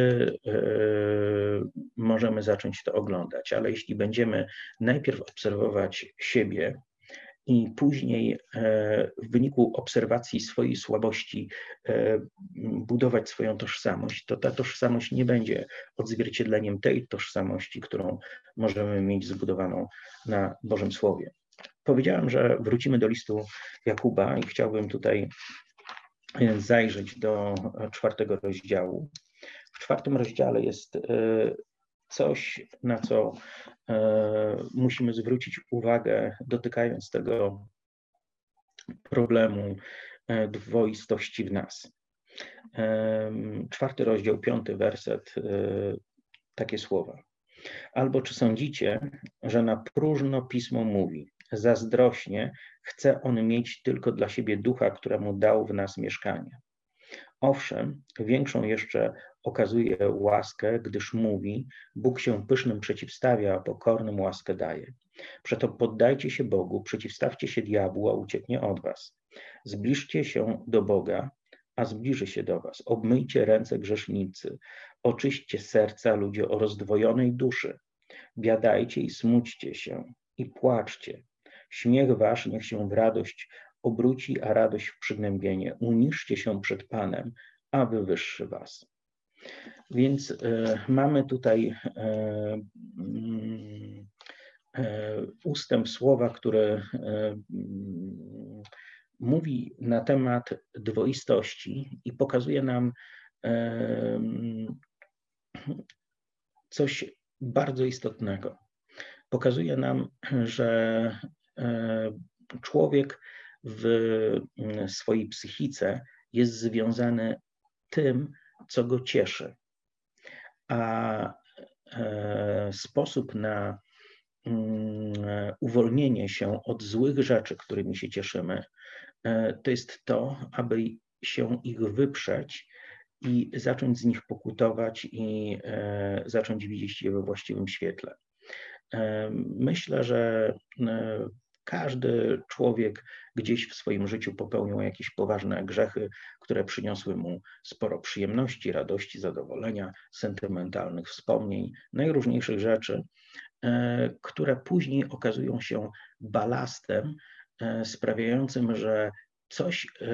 możemy zacząć to oglądać. Ale jeśli będziemy najpierw obserwować siebie, i później w wyniku obserwacji swojej słabości budować swoją tożsamość, to ta tożsamość nie będzie odzwierciedleniem tej tożsamości, którą możemy mieć zbudowaną na Bożym Słowie. Powiedziałem, że wrócimy do listu Jakuba i chciałbym tutaj zajrzeć do czwartego rozdziału. W czwartym rozdziale jest coś, na co e, musimy zwrócić uwagę, dotykając tego problemu e, dwoistości w nas. E, czwarty rozdział, piąty werset, takie słowa. Albo czy sądzicie, że na próżno pismo mówi, zazdrośnie chce on mieć tylko dla siebie ducha, któremu dał w nas mieszkanie. Owszem, większą jeszcze okazuje łaskę, gdyż mówi: Bóg się pysznym przeciwstawia, a pokornym łaskę daje. Przeto poddajcie się Bogu, przeciwstawcie się diabłu, a ucieknie od was. Zbliżcie się do Boga, a zbliży się do was. Obmyjcie ręce grzesznicy, oczyście serca ludzie o rozdwojonej duszy. Biadajcie i smućcie się i płaczcie. Śmiech wasz niech się w radość obróci, a radość w przygnębienie. Uniszcie się przed Panem, a wywyższy was. Więc e, mamy tutaj e, mm, e, ustęp słowa, które e, mówi na temat dwoistości i pokazuje nam e, coś bardzo istotnego. Pokazuje nam, że człowiek w swojej psychice jest związany tym, co go cieszy. A e, sposób na mm, uwolnienie się od złych rzeczy, którymi się cieszymy, e, to jest to, aby się ich wyprzeć i zacząć z nich pokutować i e, zacząć widzieć je we właściwym świetle. Myślę, że każdy człowiek gdzieś w swoim życiu popełnił jakieś poważne grzechy, które przyniosły mu sporo przyjemności, radości, zadowolenia, sentymentalnych wspomnień, najróżniejszych rzeczy, e, które później okazują się balastem e, sprawiającym, że coś e,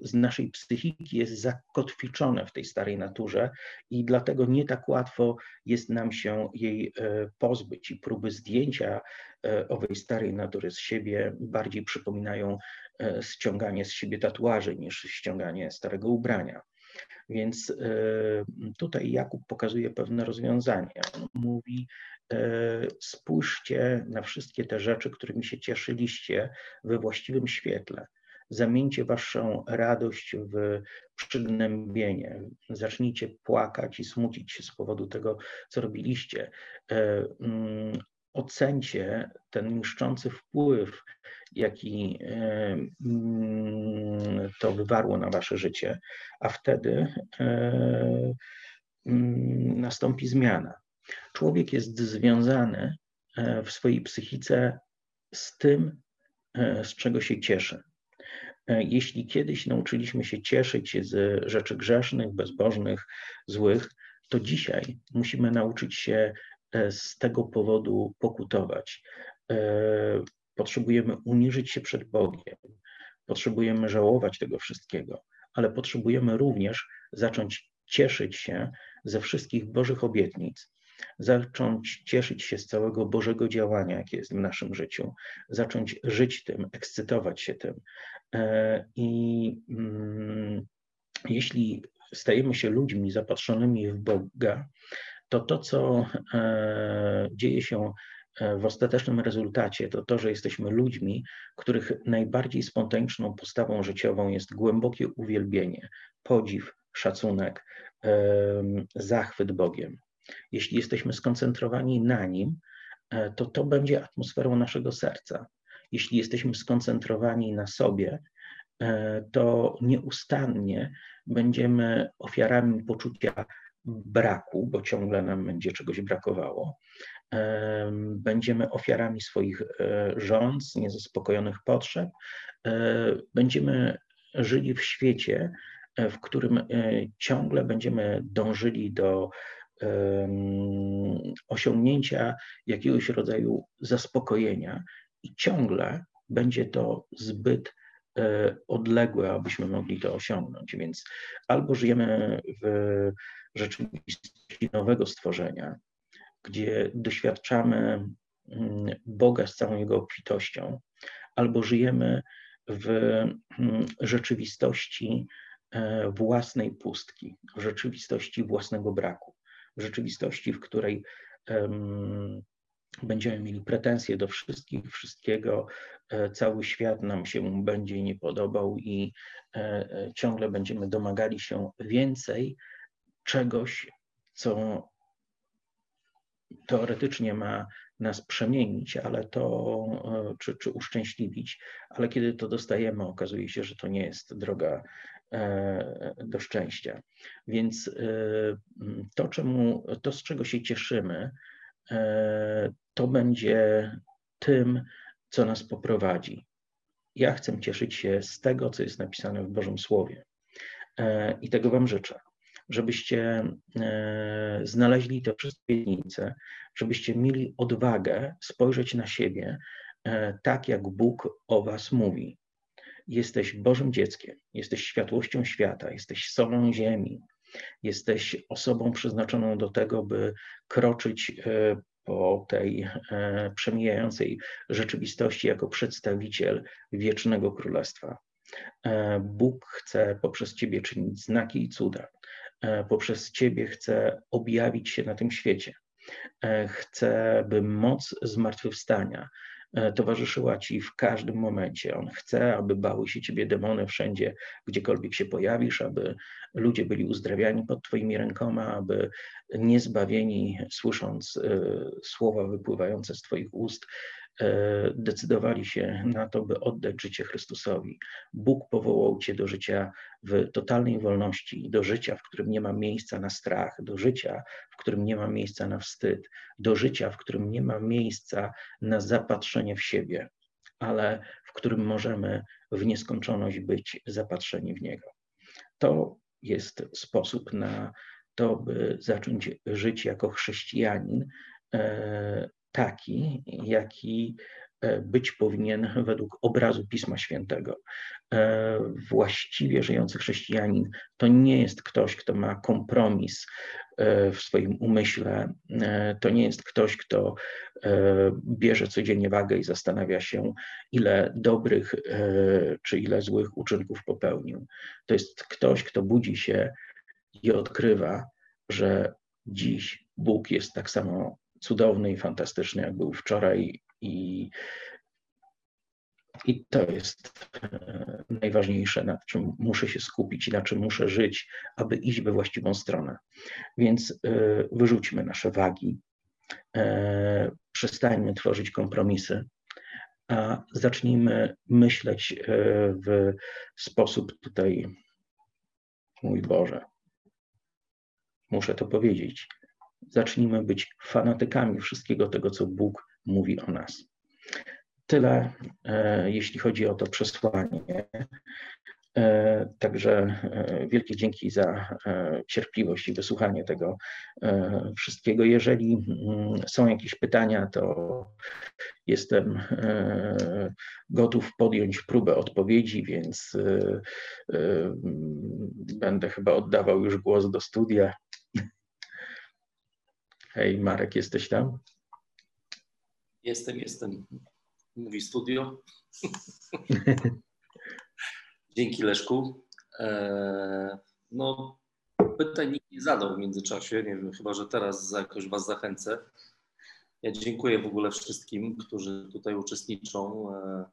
z naszej psychiki jest zakotwiczone w tej starej naturze i dlatego nie tak łatwo jest nam się jej e, pozbyć. I próby zdjęcia e, owej starej natury z siebie bardziej przypominają ściąganie z siebie tatuaży niż ściąganie starego ubrania. Więc tutaj Jakub pokazuje pewne rozwiązanie. Mówi, spójrzcie na wszystkie te rzeczy, którymi się cieszyliście we właściwym świetle zamieńcie waszą radość w przygnębienie. Zacznijcie płakać i smucić się z powodu tego, co robiliście. E, mm, ocencie ten niszczący wpływ, jaki e, mm, to wywarło na wasze życie, a wtedy e, mm, nastąpi zmiana. Człowiek jest związany w swojej psychice z tym, z czego się cieszy. E, jeśli kiedyś nauczyliśmy się cieszyć z rzeczy grzesznych, bezbożnych, złych, to dzisiaj musimy nauczyć się e, z tego powodu pokutować. E, potrzebujemy uniżyć się przed Bogiem, potrzebujemy żałować tego wszystkiego, ale potrzebujemy również zacząć cieszyć się ze wszystkich Bożych obietnic, zacząć cieszyć się z całego Bożego działania, jakie jest w naszym życiu, zacząć żyć tym, ekscytować się tym. E, I mm, jeśli stajemy się ludźmi zapatrzonymi w Boga, to to, co e, dzieje się e, w ostatecznym rezultacie, to to, że jesteśmy ludźmi, których najbardziej spontaniczną postawą życiową jest głębokie uwielbienie, podziw, szacunek, zachwyt Bogiem. Jeśli jesteśmy skoncentrowani na Nim, e, to to będzie atmosferą naszego serca. Jeśli jesteśmy skoncentrowani na sobie, e, to nieustannie będziemy ofiarami poczucia braku, bo ciągle nam będzie czegoś brakowało. E, będziemy ofiarami swoich rządz, niezaspokojonych potrzeb. Będziemy żyli w świecie, w którym ciągle będziemy dążyli do osiągnięcia jakiegoś rodzaju zaspokojenia i ciągle będzie to zbyt e, odległe, abyśmy mogli to osiągnąć. Więc albo żyjemy w rzeczywistości nowego stworzenia, gdzie doświadczamy mm, Boga z całą Jego obfitością, albo żyjemy w mm, rzeczywistości e, własnej pustki, w rzeczywistości własnego braku rzeczywistości, w której będziemy mieli pretensje do wszystkich, wszystkiego, e, cały świat nam się będzie nie podobał i e, e, ciągle będziemy domagali się więcej czegoś, co teoretycznie ma nas przemienić, ale to, czy, czy uszczęśliwić, ale kiedy to dostajemy, okazuje się, że to nie jest droga do szczęścia. Więc e, to, czemu, to, z czego się cieszymy, e, to będzie tym, co nas poprowadzi. Ja chcę cieszyć się z tego, co jest napisane w Bożym Słowie. I tego Wam życzę, żebyście znaleźli te wszystkie obietnice, żebyście mieli odwagę spojrzeć na siebie tak jak Bóg o Was mówi. Jesteś Bożym dzieckiem, jesteś światłością świata, jesteś solą ziemi, jesteś osobą przeznaczoną do tego, by kroczyć po tej przemijającej rzeczywistości jako przedstawiciel wiecznego królestwa. Bóg chce poprzez Ciebie czynić znaki i cuda. Poprzez Ciebie chce objawić się na tym świecie. Chce, by moc zmartwychwstania E, towarzyszyła ci w każdym momencie. On chce, aby bały się ciebie demony wszędzie, gdziekolwiek się pojawisz, aby ludzie byli uzdrawiani pod twoimi rękoma, aby niezbawieni, słysząc e, słowa wypływające z twoich ust, E, decydowali się na to, by oddać życie Chrystusowi. Bóg powołał Cię do życia w totalnej wolności, do życia, w którym nie ma miejsca na strach, do życia, w którym nie ma miejsca na wstyd, do życia, w którym nie ma miejsca na zapatrzenie w siebie, ale w którym możemy w nieskończoność być zapatrzeni w Niego. To jest sposób na to, by zacząć żyć jako chrześcijanin, e, taki, jaki e, być powinien według obrazu Pisma Świętego. E, właściwie żyjący chrześcijanin to nie jest ktoś, kto ma kompromis e, w swoim umyśle, to nie jest ktoś, kto bierze codziennie wagę i zastanawia się, ile dobrych czy ile złych uczynków popełnił. To jest ktoś, kto budzi się i odkrywa, że dziś Bóg jest tak samo cudowny i fantastyczny, jak był wczoraj i, i to jest e, najważniejsze, nad czym muszę się skupić i na czym muszę żyć, aby iść we właściwą stronę. Więc e, wyrzućmy nasze wagi, e, przestańmy tworzyć kompromisy, a zacznijmy myśleć w sposób tutaj, mój Boże, muszę to powiedzieć, zacznijmy być fanatykami wszystkiego tego, co Bóg mówi o nas. Tyle, e, jeśli chodzi o to przesłanie. E, także e, wielkie dzięki za cierpliwość i wysłuchanie tego wszystkiego. Jeżeli mm, są jakieś pytania, to jestem gotów podjąć próbę odpowiedzi, więc będę chyba oddawał już głos do studia. Hej, Marek, jesteś tam? Jestem, jestem. Mówi studio. Dzięki Leszku. Eee, no, pytań nikt nie zadał w międzyczasie, nie wiem, chyba że teraz jakoś Was zachęcę. Ja dziękuję w ogóle wszystkim, którzy tutaj uczestniczą. Eee,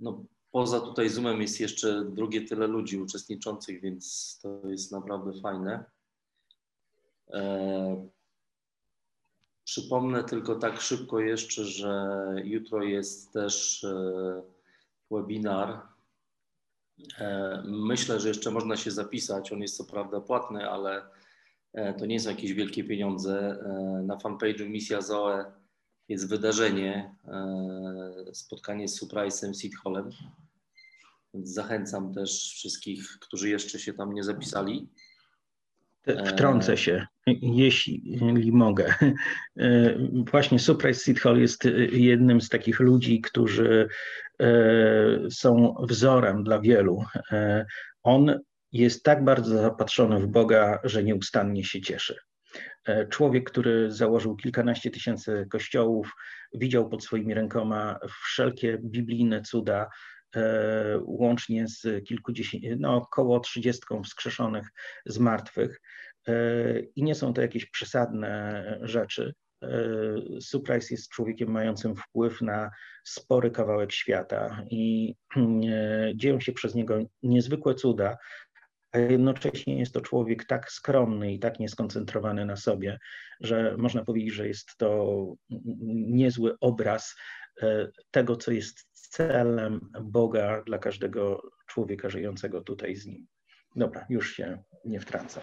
no, poza tutaj Zoomem jest jeszcze drugie tyle ludzi uczestniczących, więc to jest naprawdę fajne. Eee, Przypomnę tylko tak szybko jeszcze, że jutro jest też e, webinar. E, myślę, że jeszcze można się zapisać. On jest co prawda płatny, ale e, to nie są jakieś wielkie pieniądze. Na fanpage'u Misja Zoe jest wydarzenie, spotkanie z Surprise'em Seed Hallem. Zachęcam też wszystkich, którzy jeszcze się tam nie zapisali. Wtrącę się, jeśli mogę. E, właśnie Surprise Hall jest jednym z takich ludzi, którzy e, są wzorem dla wielu. E, on jest tak bardzo zapatrzony w Boga, że nieustannie się cieszy. Człowiek, który założył kilkanaście tysięcy kościołów, widział pod swoimi rękoma wszelkie biblijne cuda, E, łącznie z kilkudziesięciu, no około trzydziestką wskrzeszonych z martwych. E, I nie są to jakieś przesadne rzeczy. E, Surprise jest człowiekiem mającym wpływ na spory kawałek świata i dzieją się przez niego niezwykłe cuda, a jednocześnie jest to człowiek tak skromny i tak nieskoncentrowany na sobie, że można powiedzieć, że jest to niezły obraz tego, co jest celem Boga dla każdego człowieka żyjącego tutaj z Nim. Dobra, już się nie wtrącam.